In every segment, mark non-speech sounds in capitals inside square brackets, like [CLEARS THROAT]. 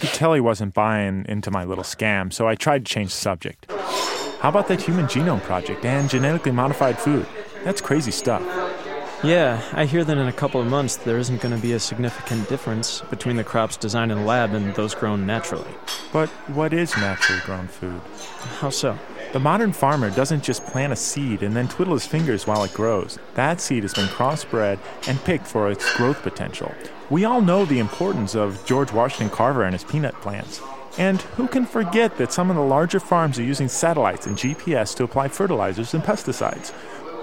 could tell he wasn't buying into my little scam, so I tried to change the subject. How about that Human Genome Project and genetically modified food? That's crazy stuff. Yeah, I hear that in a couple of months there isn't going to be a significant difference between the crops designed in the lab and those grown naturally. But what is naturally grown food? How so? The modern farmer doesn't just plant a seed and then twiddle his fingers while it grows. That seed has been crossbred and picked for its growth potential. We all know the importance of George Washington Carver and his peanut plants. And who can forget that some of the larger farms are using satellites and GPS to apply fertilizers and pesticides?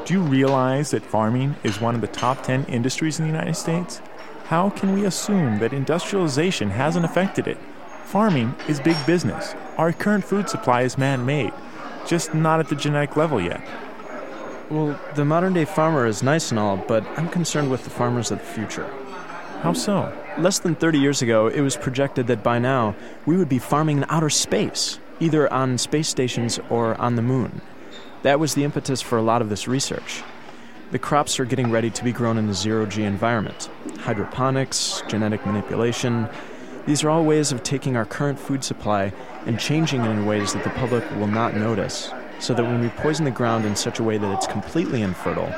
Do you realize that farming is one of the top 10 industries in the United States? How can we assume that industrialization hasn't affected it? Farming is big business. Our current food supply is man made, just not at the genetic level yet. Well, the modern day farmer is nice and all, but I'm concerned with the farmers of the future. How so? Less than 30 years ago, it was projected that by now we would be farming in outer space, either on space stations or on the moon. That was the impetus for a lot of this research. The crops are getting ready to be grown in a zero G environment. Hydroponics, genetic manipulation, these are all ways of taking our current food supply and changing it in ways that the public will not notice, so that when we poison the ground in such a way that it's completely infertile,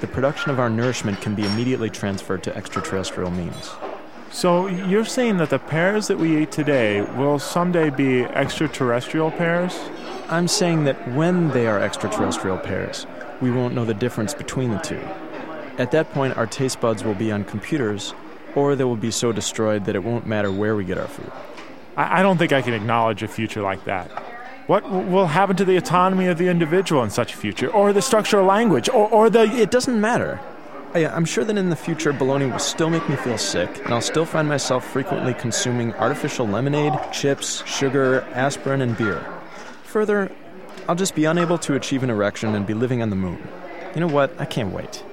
the production of our nourishment can be immediately transferred to extraterrestrial means. So you're saying that the pears that we eat today will someday be extraterrestrial pears? I'm saying that when they are extraterrestrial pears, we won't know the difference between the two. At that point, our taste buds will be on computers, or they will be so destroyed that it won't matter where we get our food. I, I don't think I can acknowledge a future like that. What will happen to the autonomy of the individual in such a future, or the structure of language, or, or the. It doesn't matter. I, I'm sure that in the future, bologna will still make me feel sick, and I'll still find myself frequently consuming artificial lemonade, chips, sugar, aspirin, and beer. Further, I'll just be unable to achieve an erection and be living on the moon. You know what? I can't wait.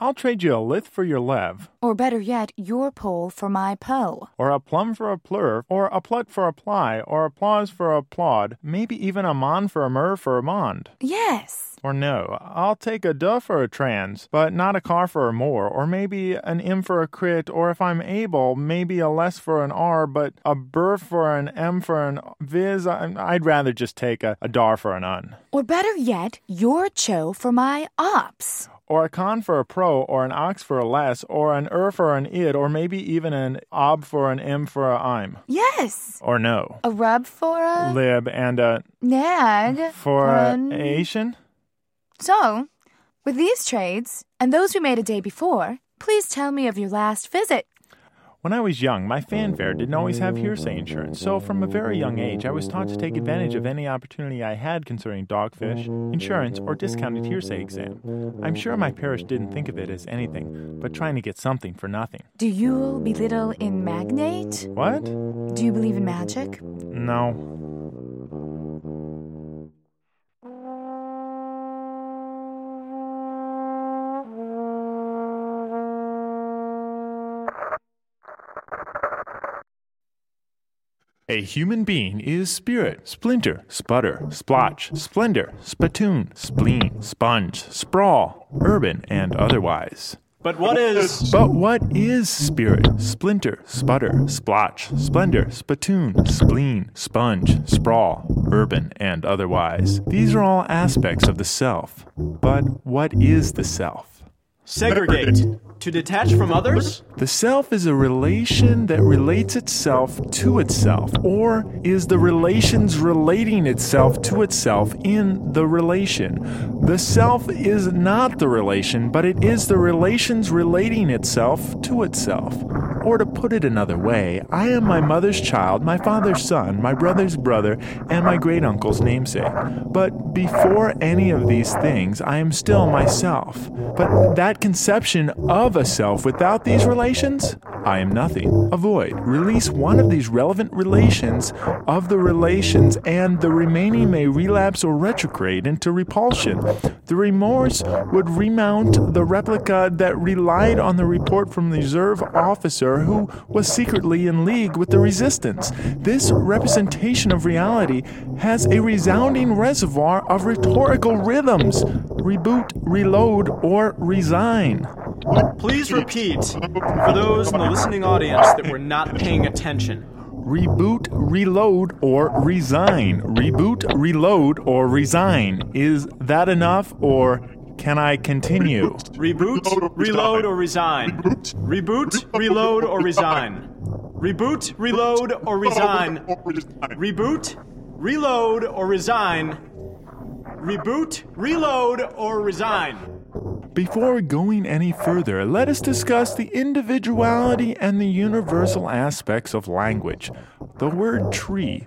I'll trade you a lith for your lev, Or better yet, your pole for my po. or a plum for a plur, or a plut for a ply, or applause for a applaud, maybe even a mon for a mur for a mond. Yes. Or no, I'll take a duh for a trans, but not a car for a more, or maybe an M for a crit, or if I'm able, maybe a less for an R, but a bur for an M for an viz. I'd rather just take a, a dar for an un. Or better yet, your cho for my ops. Or a con for a pro, or an ox for a less, or an er for an id, or maybe even an ob for an m for a I'm. Yes. Or no. A rub for a Lib and a nag for a an- Asian? So, with these trades and those we made a day before, please tell me of your last visit. When I was young, my fanfare didn't always have hearsay insurance, so from a very young age, I was taught to take advantage of any opportunity I had concerning dogfish, insurance, or discounted hearsay exam. I'm sure my parish didn't think of it as anything, but trying to get something for nothing. Do you belittle in magnate? What? Do you believe in magic? No. A human being is spirit, splinter, sputter, splotch, splendor, spittoon, spleen, sponge, sprawl, urban, and otherwise. But what is. But what is spirit, splinter, sputter, splotch, splendor, spittoon, spleen, sponge, sprawl, urban, and otherwise? These are all aspects of the self. But what is the self? Segregate. To detach from others? The self is a relation that relates itself to itself, or is the relations relating itself to itself in the relation. The self is not the relation, but it is the relations relating itself to itself. Or to put it another way, I am my mother's child, my father's son, my brother's brother, and my great uncle's namesake. But before any of these things, I am still myself. But that conception of a self without these relations, I am nothing. Avoid. Release one of these relevant relations of the relations, and the remaining may relapse or retrograde into repulsion. The remorse would remount the replica that relied on the report from the reserve officer who was secretly in league with the resistance. This representation of reality has a resounding reservoir of rhetorical rhythms reboot, reload, or resign. Please repeat for those in the listening audience that were not paying attention. Reboot, reload, or resign. Reboot, reload, or resign. Is that enough, or can I continue? Reboot, reload, or resign. Reboot, reload, or resign. Reboot, reload, or resign. Reboot, reload, or resign. Reboot, reload, or resign. Before going any further, let us discuss the individuality and the universal aspects of language. The word tree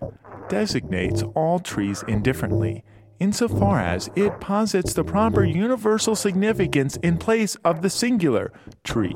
designates all trees indifferently, insofar as it posits the proper universal significance in place of the singular tree.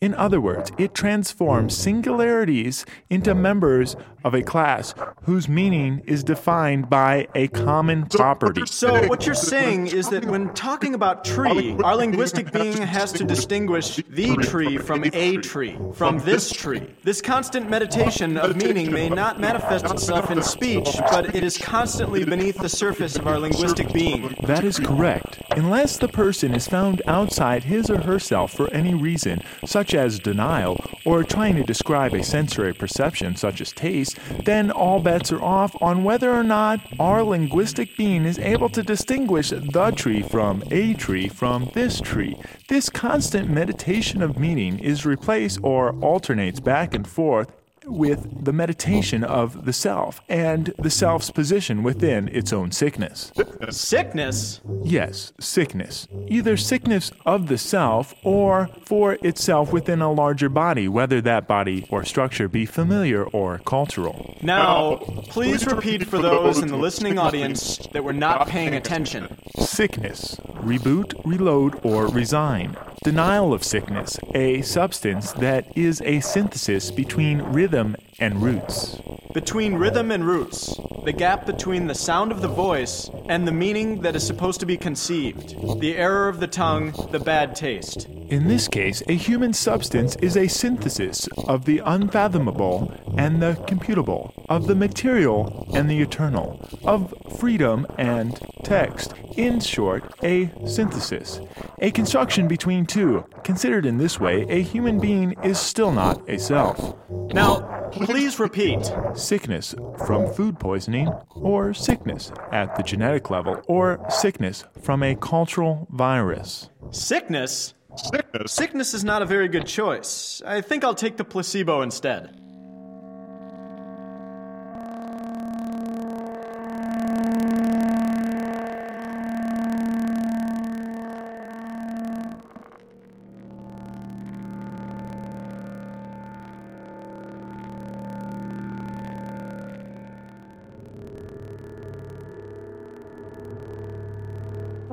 In other words, it transforms singularities into members of a class whose meaning is defined by a common property. So, what you're saying is that when talking about tree, our linguistic being has to distinguish the tree from a tree, from this tree. This constant meditation of meaning may not manifest itself in speech, but it is constantly beneath the surface of our linguistic being. That is correct. Unless the person is found outside his or herself for any reason, such as denial, or trying to describe a sensory perception, such as taste, then all bets are off on whether or not our linguistic being is able to distinguish the tree from a tree from this tree. This constant meditation of meaning is replaced or alternates back and forth with the meditation of the self and the self's position within its own sickness. Sickness? Yes, sickness. Either sickness of the self or for itself within a larger body, whether that body or structure be familiar or cultural. Now, please repeat for those in the listening audience that were not paying attention. Sickness. Reboot, reload, or resign. Denial of sickness, a substance that is a synthesis between rhythm and roots. Between rhythm and roots, the gap between the sound of the voice and the meaning that is supposed to be conceived, the error of the tongue, the bad taste. In this case, a human substance is a synthesis of the unfathomable and the computable, of the material and the eternal, of freedom and text. In short, a synthesis. A construction between two. Considered in this way, a human being is still not a self. Now, please repeat. Sickness from food poisoning, or sickness at the genetic level, or sickness from a cultural virus. Sickness? Sickness? Sickness is not a very good choice. I think I'll take the placebo instead.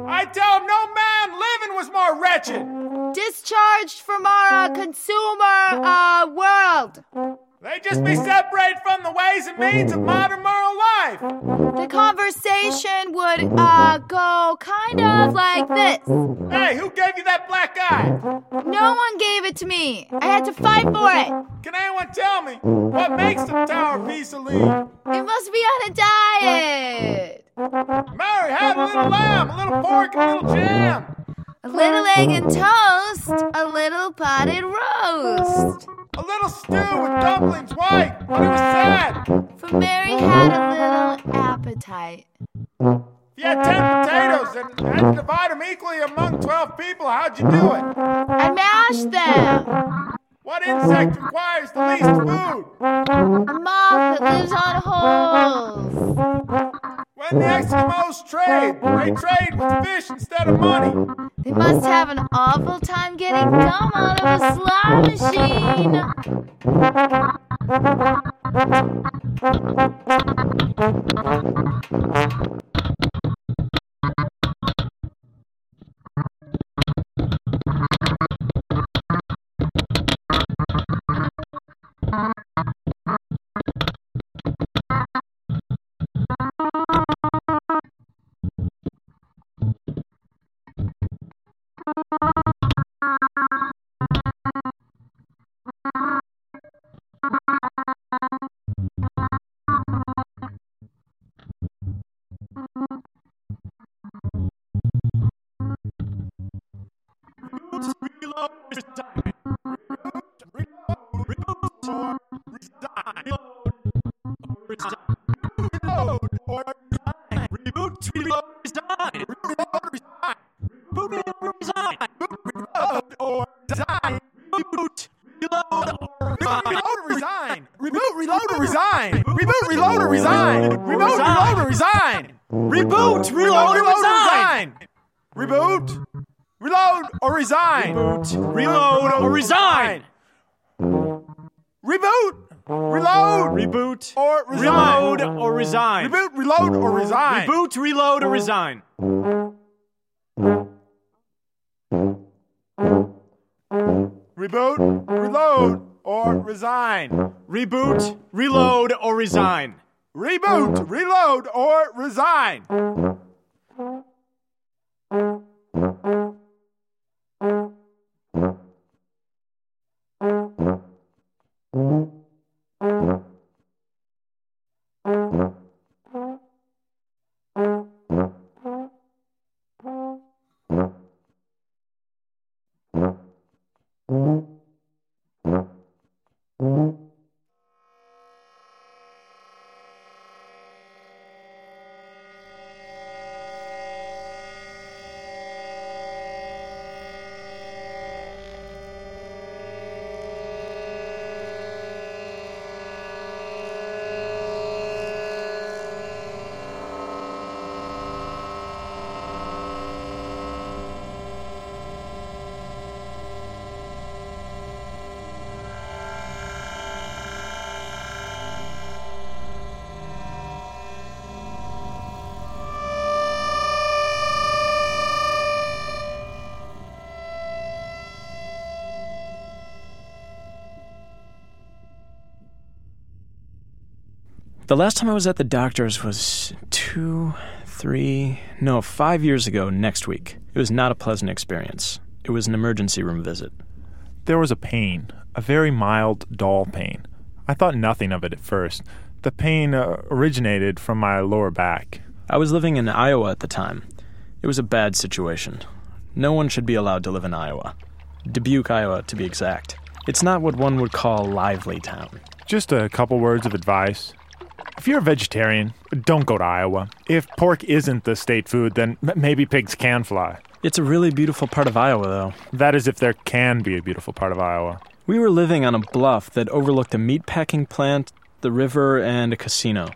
I tell him no man living wretched. Discharged from our uh, consumer uh, world. They just be separated from the ways and means of modern moral life. The conversation would uh go kind of like this. Hey, who gave you that black eye? No one gave it to me. I had to fight for it. Can anyone tell me what makes the Tower Pisa lead? It must be on a diet. Mary, have a little lamb, a little pork, and a little jam. A little egg and toast, a little potted roast. A little stew with dumplings white, but it was sad. For Mary had a little appetite. If you had ten potatoes and had to divide them equally among twelve people, how'd you do it? I mashed them. What insect requires the least food? A moth that lives on holes. When the Eskimos trade, they trade with fish instead of money. They must have an awful time getting gum out of a slot machine. Resign. Reboot, reload, or resign. Reboot, reload, or resign. Reboot, reload, or resign. Reboot, reload, or resign. Reboot, reload, or resign. Reboot, reload, or resign. Reboot, reload, Reboot. Reload or resign. Reload or resign. Reboot, reload, or resign. Reboot, reload, or resign. Reboot, reload, or resign. Reboot, reload, or resign. Reboot, reload, or resign. The last time I was at the doctor's was two, three, no, five years ago next week. It was not a pleasant experience. It was an emergency room visit. There was a pain, a very mild, dull pain. I thought nothing of it at first. The pain uh, originated from my lower back. I was living in Iowa at the time. It was a bad situation. No one should be allowed to live in Iowa. Dubuque, Iowa, to be exact. It's not what one would call a lively town. Just a couple words of advice. If you're a vegetarian, don't go to Iowa. If pork isn't the state food, then maybe pigs can fly. It's a really beautiful part of Iowa, though. That is if there can be a beautiful part of Iowa. We were living on a bluff that overlooked a meatpacking plant, the river, and a casino.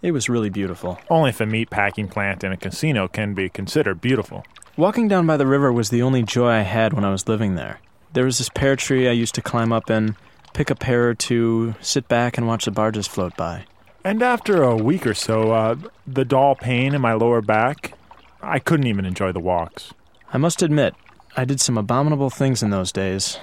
It was really beautiful. Only if a meat packing plant and a casino can be considered beautiful. Walking down by the river was the only joy I had when I was living there. There was this pear tree I used to climb up in, pick a pear or two, sit back and watch the barges float by. And after a week or so, uh, the dull pain in my lower back, I couldn't even enjoy the walks. I must admit, I did some abominable things in those days.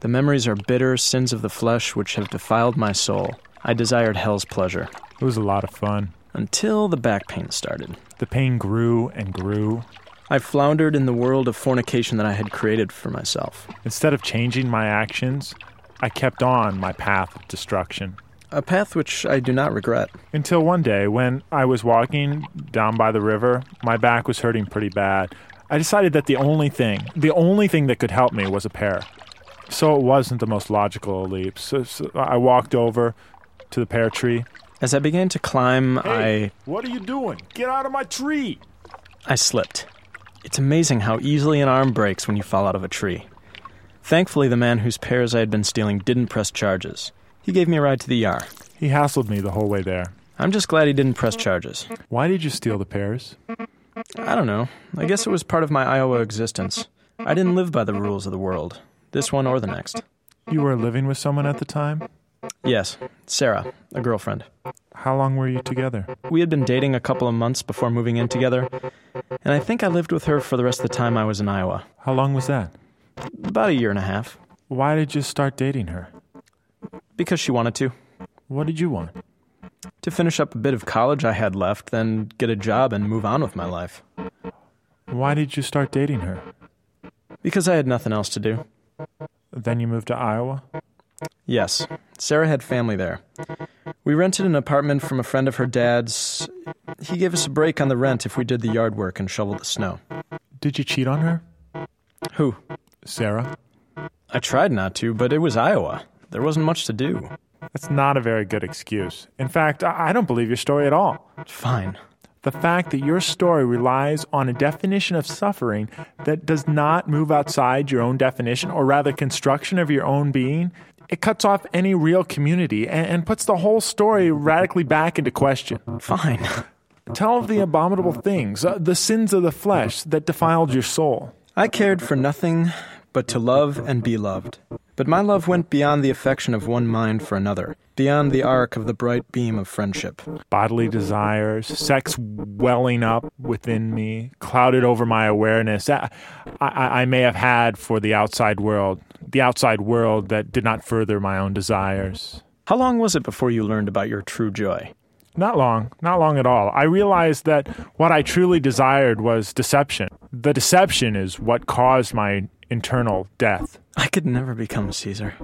The memories are bitter sins of the flesh which have defiled my soul. I desired hell's pleasure. It was a lot of fun. Until the back pain started. The pain grew and grew. I floundered in the world of fornication that I had created for myself. Instead of changing my actions, I kept on my path of destruction. A path which I do not regret. Until one day, when I was walking down by the river, my back was hurting pretty bad. I decided that the only thing, the only thing that could help me was a pear. So it wasn't the most logical leap. So, so I walked over to the pear tree. As I began to climb, Hey, what are you doing? Get out of my tree! I I slipped. It's amazing how easily an arm breaks when you fall out of a tree. Thankfully, the man whose pears I had been stealing didn't press charges. He gave me a ride to the Yar. He hassled me the whole way there. I'm just glad he didn't press charges. Why did you steal the pears? I don't know. I guess it was part of my Iowa existence. I didn't live by the rules of the world, this one or the next. You were living with someone at the time? Yes, Sarah, a girlfriend. How long were you together? We had been dating a couple of months before moving in together, and I think I lived with her for the rest of the time I was in Iowa. How long was that? About a year and a half. Why did you start dating her? Because she wanted to. What did you want? To finish up a bit of college I had left, then get a job and move on with my life. Why did you start dating her? Because I had nothing else to do. Then you moved to Iowa? Yes, Sarah had family there. We rented an apartment from a friend of her dad's. He gave us a break on the rent if we did the yard work and shoveled the snow. Did you cheat on her? Who? Sarah? I tried not to, but it was Iowa. There wasn't much to do. That's not a very good excuse. In fact, I don't believe your story at all. Fine. The fact that your story relies on a definition of suffering that does not move outside your own definition, or rather, construction of your own being, it cuts off any real community and, and puts the whole story radically back into question. Fine. Tell of the abominable things, uh, the sins of the flesh that defiled your soul. I cared for nothing but to love and be loved. But my love went beyond the affection of one mind for another, beyond the arc of the bright beam of friendship. Bodily desires, sex welling up within me, clouded over my awareness. Uh, I, I, I may have had for the outside world, the outside world that did not further my own desires. How long was it before you learned about your true joy? Not long, not long at all. I realized that what I truly desired was deception. The deception is what caused my internal death. I could never become Caesar.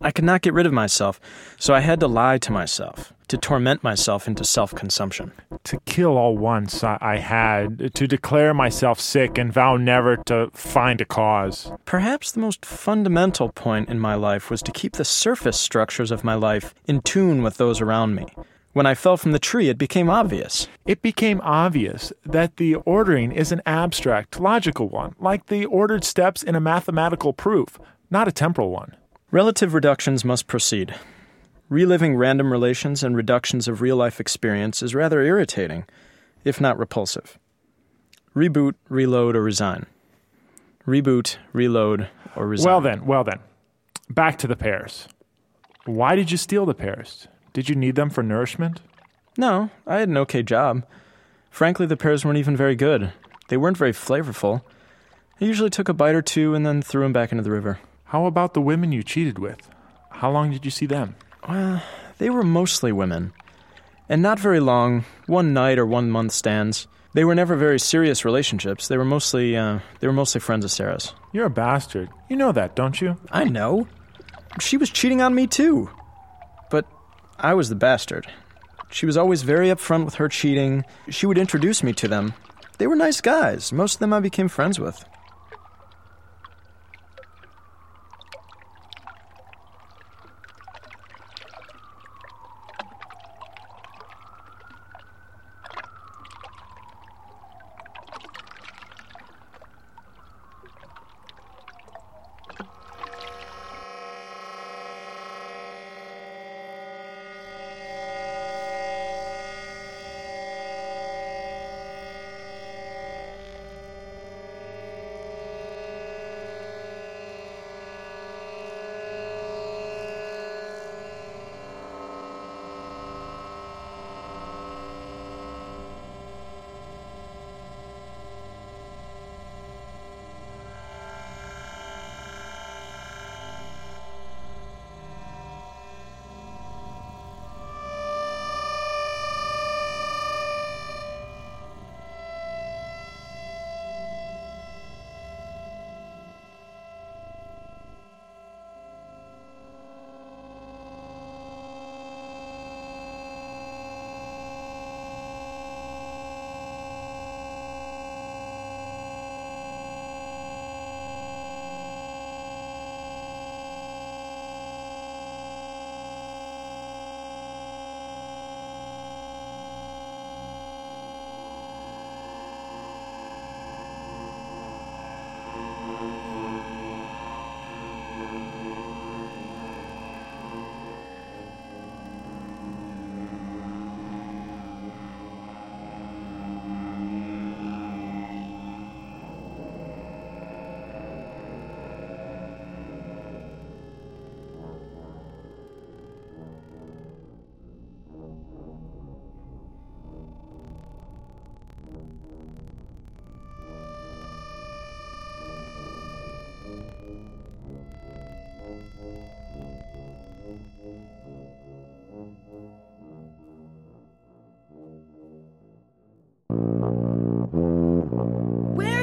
I could not get rid of myself, so I had to lie to myself, to torment myself into self consumption. To kill all once I, I had, to declare myself sick and vow never to find a cause. Perhaps the most fundamental point in my life was to keep the surface structures of my life in tune with those around me. When I fell from the tree, it became obvious. It became obvious that the ordering is an abstract, logical one, like the ordered steps in a mathematical proof, not a temporal one. Relative reductions must proceed. Reliving random relations and reductions of real life experience is rather irritating, if not repulsive. Reboot, reload, or resign. Reboot, reload, or resign. Well, then, well, then. Back to the pears. Why did you steal the pears? Did you need them for nourishment? No, I had an okay job. Frankly, the pears weren't even very good. They weren't very flavorful. I usually took a bite or two and then threw them back into the river. How about the women you cheated with? How long did you see them? Well, they were mostly women. And not very long, one night or one month stands. They were never very serious relationships. They were mostly uh, they were mostly friends of Sarah's. You're a bastard. You know that, don't you? I know. She was cheating on me too. I was the bastard. She was always very upfront with her cheating. She would introduce me to them. They were nice guys. Most of them I became friends with.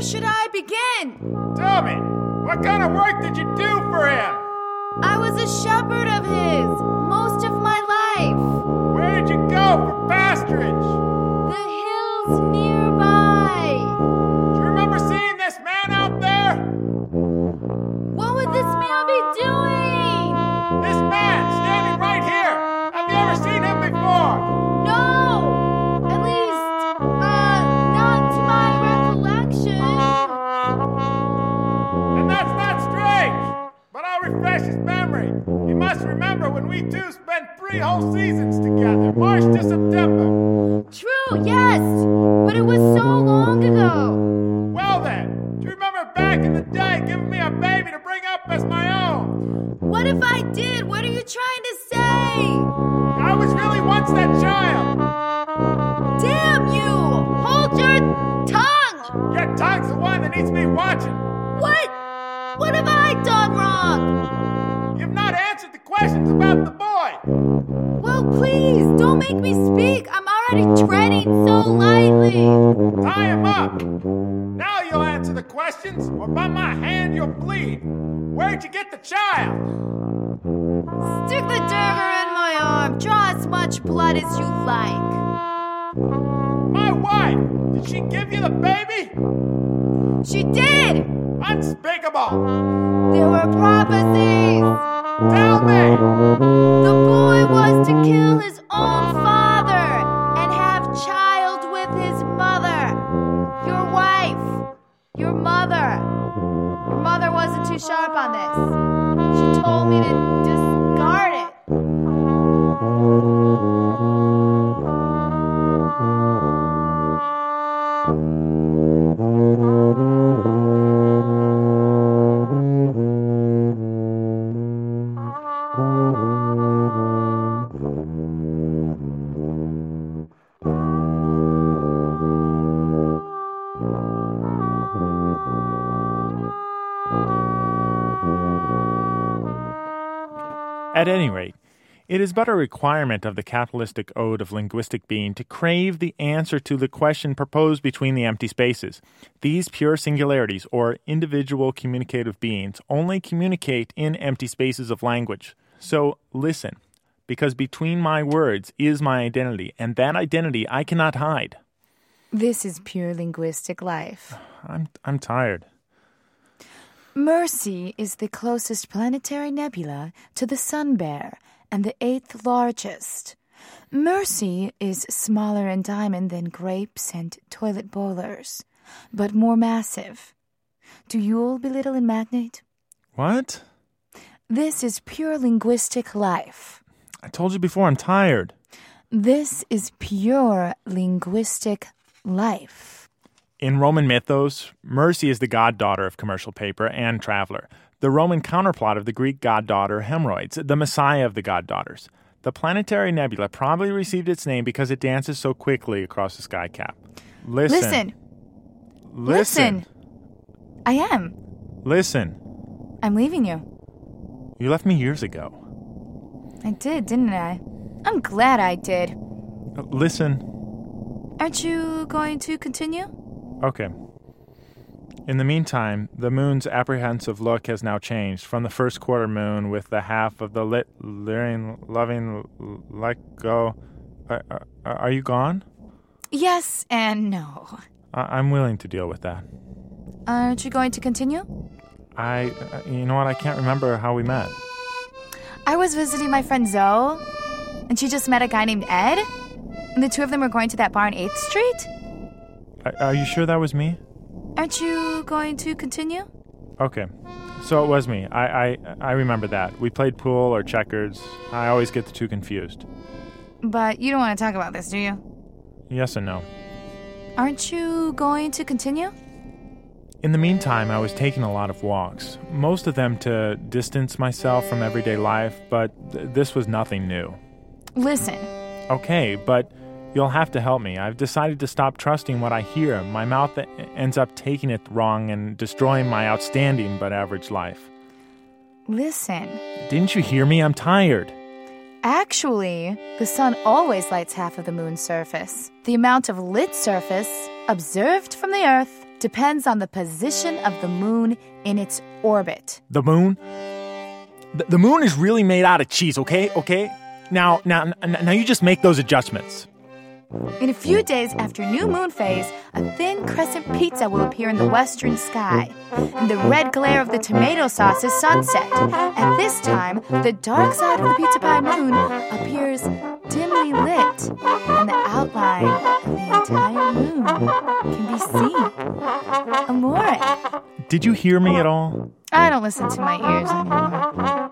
Should I begin? Tell me, what kind of work did you do for him? I was a shepherd of his most of my life. Where did you go for pasturage? Spent three him up. Now you'll answer the questions, or by my hand you'll bleed. Where'd you get the child? Stick the dagger in my arm. Draw as much blood as you like. My wife. Did she give you the baby? She did! Unspeakable. There were prophecies. Tell me. The boy was to kill his own father Your mother. Your mother wasn't too sharp on this. She told me to it is but a requirement of the capitalistic ode of linguistic being to crave the answer to the question proposed between the empty spaces. These pure singularities, or individual communicative beings, only communicate in empty spaces of language. So listen, because between my words is my identity, and that identity I cannot hide. This is pure linguistic life. [SIGHS] I'm, I'm tired. Mercy is the closest planetary nebula to the Sun Bear and the eighth largest. Mercy is smaller in diamond than grapes and toilet bowlers, but more massive. Do you all belittle in magnate? What? This is pure linguistic life. I told you before, I'm tired. This is pure linguistic life. In Roman mythos, Mercy is the goddaughter of commercial paper and traveler, the Roman counterplot of the Greek goddaughter Hemorrhoids, the messiah of the goddaughters. The planetary nebula probably received its name because it dances so quickly across the sky cap. Listen. Listen. Listen. I am. Listen. I'm leaving you. You left me years ago. I did, didn't I? I'm glad I did. Listen. Aren't you going to continue? Okay. In the meantime, the moon's apprehensive look has now changed from the first quarter moon with the half of the lit, leering, loving, let go. Are, are, are you gone? Yes and no. I, I'm willing to deal with that. Aren't you going to continue? I, you know what? I can't remember how we met. I was visiting my friend Zoe, and she just met a guy named Ed, and the two of them were going to that bar on 8th Street. Are, are you sure that was me? Aren't you going to continue? Okay. So it was me. I, I, I remember that. We played pool or checkers. I always get the two confused. But you don't want to talk about this, do you? Yes and no. Aren't you going to continue? In the meantime, I was taking a lot of walks, most of them to distance myself from everyday life, but th- this was nothing new. Listen, Okay, but you'll have to help me. I've decided to stop trusting what I hear. My mouth ends up taking it wrong and destroying my outstanding but average life. listen. Didn't you hear me? I'm tired. Actually, the sun always lights half of the moon's surface. The amount of lit surface observed from the Earth depends on the position of the moon in its orbit. The moon? The moon is really made out of cheese, okay? Okay? Now, now, now you just make those adjustments. In a few days after new moon phase, a thin crescent pizza will appear in the western sky. And the red glare of the tomato sauce is sunset. At this time, the dark side of the pizza pie moon appears dimly lit, and the outline of the entire moon can be seen. Amore. Did you hear me at all? I don't listen to my ears anymore.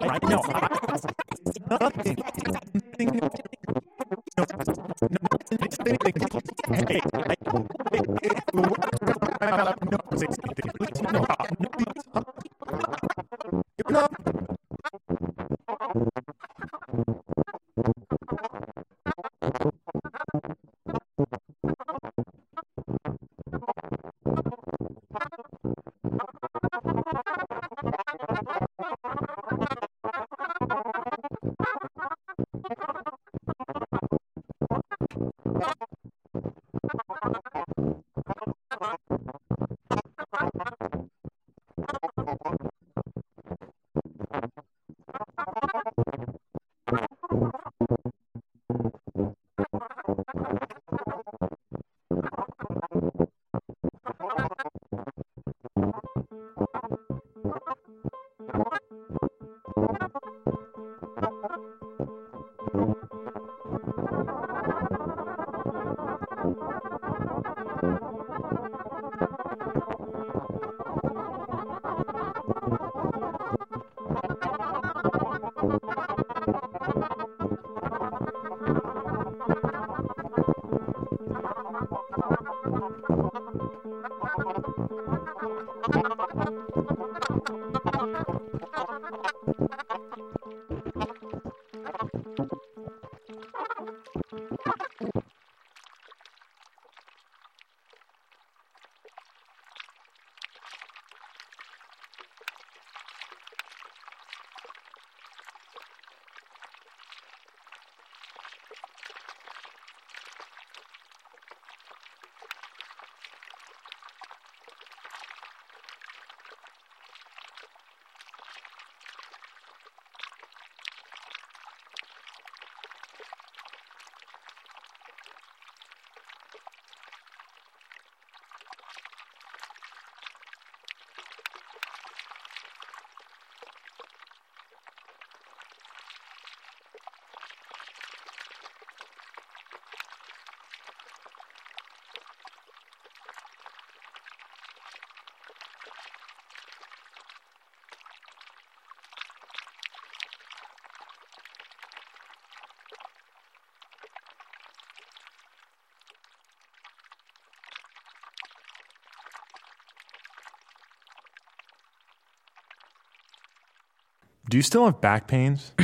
Do you still have back pains? [CLEARS THROAT]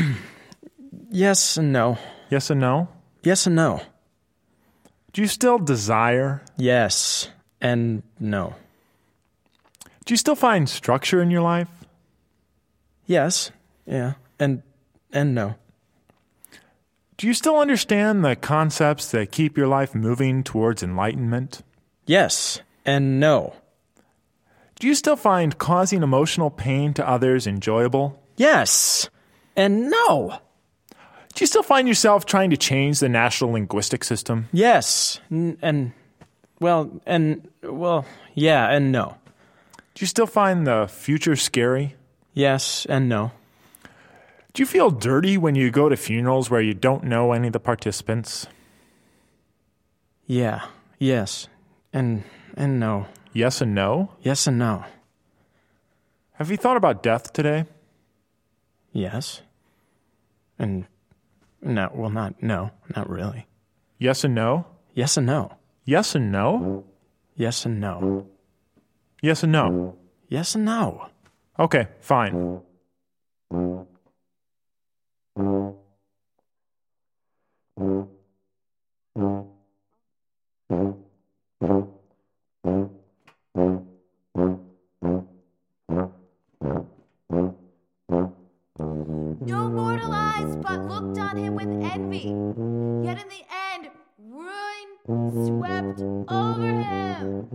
Yes and no. yes and no? Yes and no. Do you still desire? Yes and no. Do you still find structure in your life? Yes. Yeah. And and no. Do you still understand the concepts that keep your life moving towards enlightenment? Yes and no. Do you still find causing emotional pain to others enjoyable? Yes. And no. Do you still find yourself trying to change the national linguistic system? Yes. N- and, well, and, well, yeah, and no. Do you still find the future scary? Yes and no. Do you feel dirty when you go to funerals where you don't know any of the participants? Yeah. Yes. And, and no. Yes and no? Yes and no. Have you thought about death today? Yes. And, no, well, not, no, not really. Yes and no? Yes and no. Yes and no? Yes and no. Yes and no. Yes and no. Okay, fine. Looked on him with envy. Yet in the end, ruin swept over him.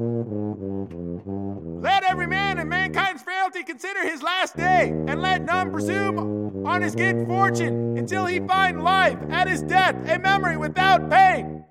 Let every man in mankind's frailty consider his last day, and let none presume on his good fortune until he find life at his death a memory without pain.